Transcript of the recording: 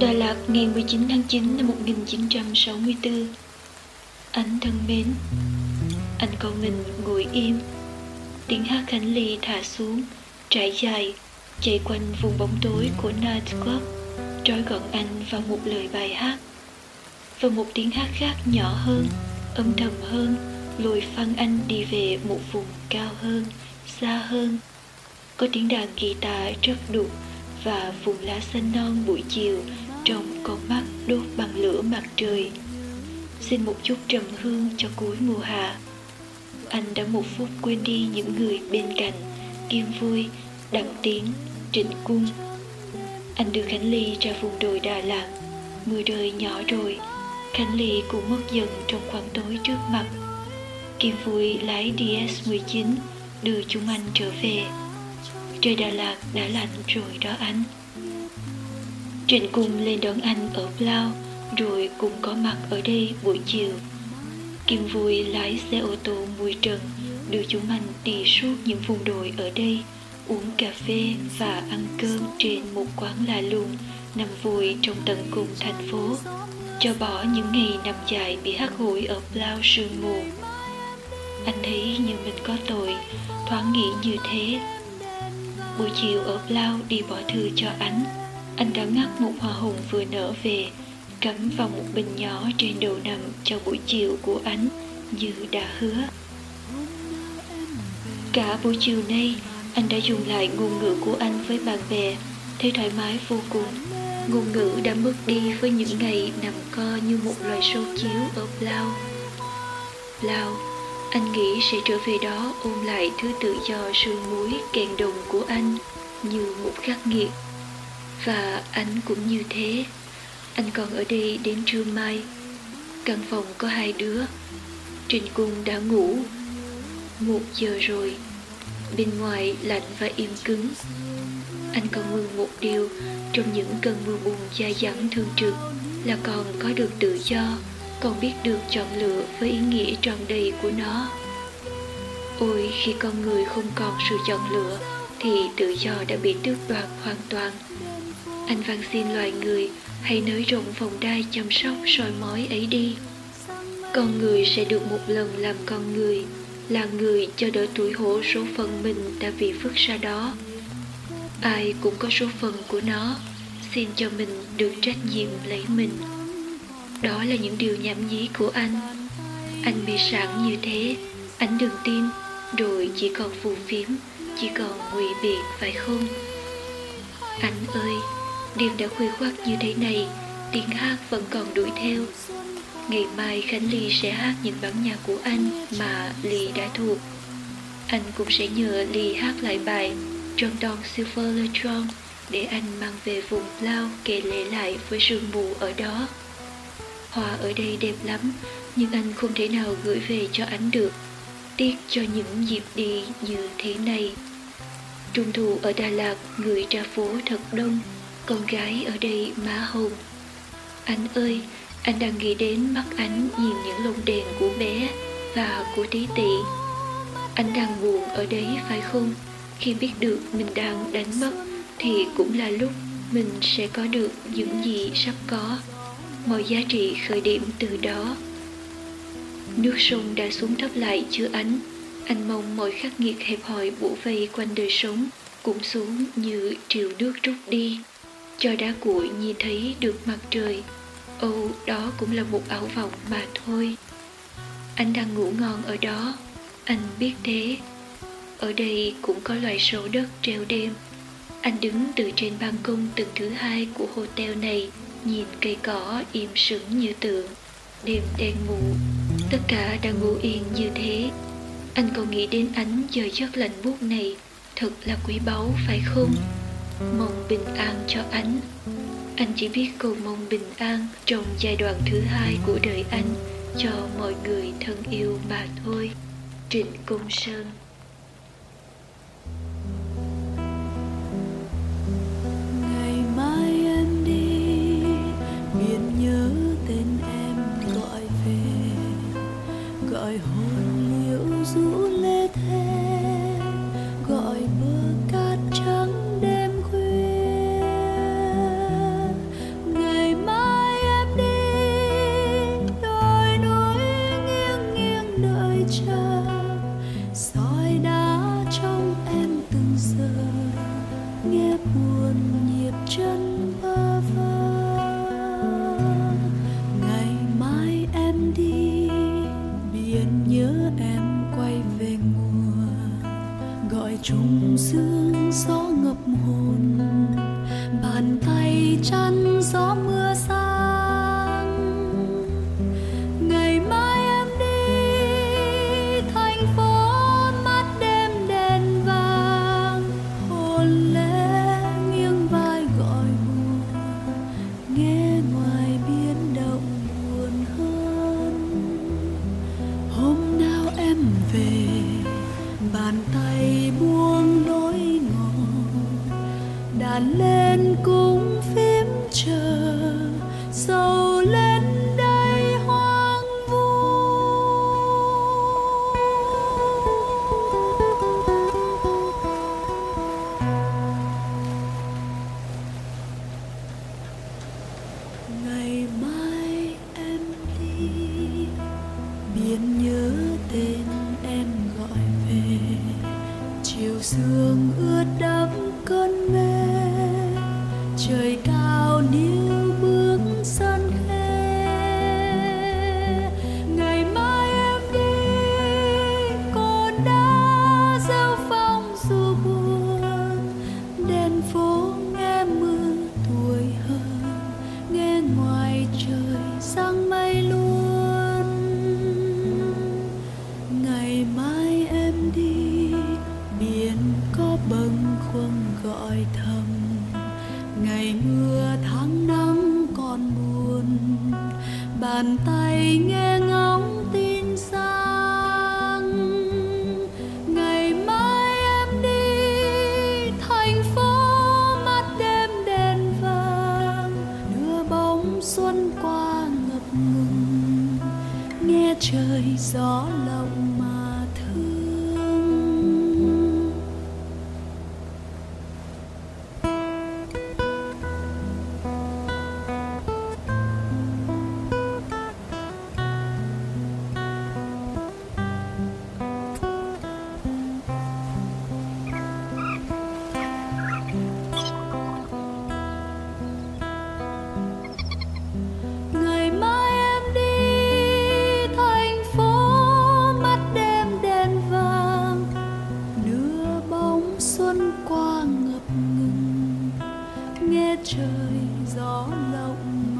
Đà Lạt, ngày 19 tháng 9 năm 1964 Anh thân mến, Anh con mình ngồi im. Tiếng hát Khánh Ly thả xuống, Trải dài, Chạy quanh vùng bóng tối của Night Club, Trói gọn anh vào một lời bài hát. Và một tiếng hát khác nhỏ hơn, Âm thầm hơn Lùi phăng anh đi về một vùng cao hơn, Xa hơn. Có tiếng đàn guitar rất đục và vùng lá xanh non buổi chiều trong con mắt đốt bằng lửa mặt trời. Xin một chút trầm hương cho cuối mùa hạ. Anh đã một phút quên đi những người bên cạnh kim vui, đặng tiến trịnh cung. Anh đưa khánh ly ra vùng đồi đà lạt. Mưa rơi nhỏ rồi, khánh ly cũng mất dần trong khoảng tối trước mặt. Kim vui lái ds 19 đưa chúng anh trở về trời đà lạt đã lạnh rồi đó anh. Trịnh Cung lên đón anh ở Plau Rồi cùng có mặt ở đây buổi chiều. Kim vui lái xe ô tô mùi trần, Đưa chúng anh đi suốt những vùng đồi ở đây, Uống cà phê và ăn cơm trên một quán lạ lùng Nằm vui trong tận cùng thành phố, Cho bỏ những ngày nằm dài bị hắt hủi ở Plau sương mù. Anh thấy như mình có tội, Thoáng nghĩ như thế Buổi chiều ở Blau đi bỏ thư cho anh anh đã ngắt một hoa hồng vừa nở về cắm vào một bình nhỏ trên đầu nằm cho buổi chiều của anh như đã hứa. Cả buổi chiều nay anh đã dùng lại ngôn ngữ của anh với bạn bè thấy thoải mái vô cùng. Ngôn ngữ đã mất đi với những ngày nằm co như một loài sâu chiếu ở Blau. Blau, anh nghĩ sẽ trở về đó ôm lại thứ tự do sương muối kèn đồng của anh như một khắc nghiệt. Và anh cũng như thế. Anh còn ở đây đến trưa mai. Căn phòng có hai đứa. Trình cung đã ngủ. Một giờ rồi. Bên ngoài lạnh và im cứng. Anh còn mừng một điều. Trong những cơn mưa buồn dài dẳng thường trực Là còn có được tự do con biết được chọn lựa với ý nghĩa tròn đầy của nó. Ôi, khi con người không còn sự chọn lựa, Thì tự do đã bị tước đoạt hoàn toàn. Anh van xin loài người, hãy nới rộng vòng đai chăm sóc soi mói ấy đi. Con người sẽ được một lần làm con người, là người cho đỡ tuổi hổ số phận mình đã bị phức ra đó. Ai cũng có số phận của nó, xin cho mình được trách nhiệm lấy mình đó là những điều nhảm nhí của anh. Anh mê sảng như thế. Anh đừng tin. Rồi chỉ còn phù phiếm, chỉ còn ngụy biện, phải không? Anh ơi, Đêm đã khuya khoắt như thế này, Tiếng hát vẫn còn đuổi theo. Ngày mai Khánh Ly sẽ hát những bản nhạc của anh Mà Ly đã thuộc. Anh cũng sẽ nhờ Ly hát lại bài Trong Don Silver Electron Để anh mang về vùng Lao Kể lễ lại với sương mù ở đó. Hoa ở đây đẹp lắm, Nhưng anh không thể nào gửi về cho anh được. Tiếc cho những dịp đi như thế này. Trung thu ở Đà Lạt, người ra phố thật đông, con gái ở đây má hồng anh ơi, anh đang nghĩ đến mắt anh nhìn những lồng đèn của bé và của tí tị. Anh đang buồn ở đấy phải không? Khi biết được mình đang đánh mất thì cũng là lúc mình sẽ có được những gì sắp có mọi giá trị khởi điểm từ đó. Nước sông đã xuống thấp lại chưa ánh. Anh mong mọi khắc nghiệt hẹp hòi bủa vây quanh đời sống cũng xuống như triều nước rút đi. Cho đá cuội nhìn thấy được mặt trời, âu, đó cũng là một ảo vọng mà thôi. Anh đang ngủ ngon ở đó, anh biết thế. Ở đây cũng có loài sâu đất treo đêm. Anh đứng từ trên ban công tầng thứ hai của hotel này nhìn cây cỏ im sững như tượng đêm đen ngủ, tất cả đang ngủ yên như thế. Anh còn nghĩ đến ánh giờ giấc lạnh buốt này, thật là quý báu, phải không? Mong bình an cho ánh anh chỉ biết cầu mong bình an trong giai đoạn thứ hai của đời anh cho mọi người thân yêu mà thôi. Trịnh công sơn Jesus. trùng dương gió ngập hồn bàn tay chăn thầy buông nỗi ngọt đàn lên cũng phím chờ sầu lên sương ướt đẫm cơn mê. Trời cao níu anh gọi thầm. Ngày mưa tháng nắng còn buồn, bàn tay nghe ngóng tin sao? trời gió lộng.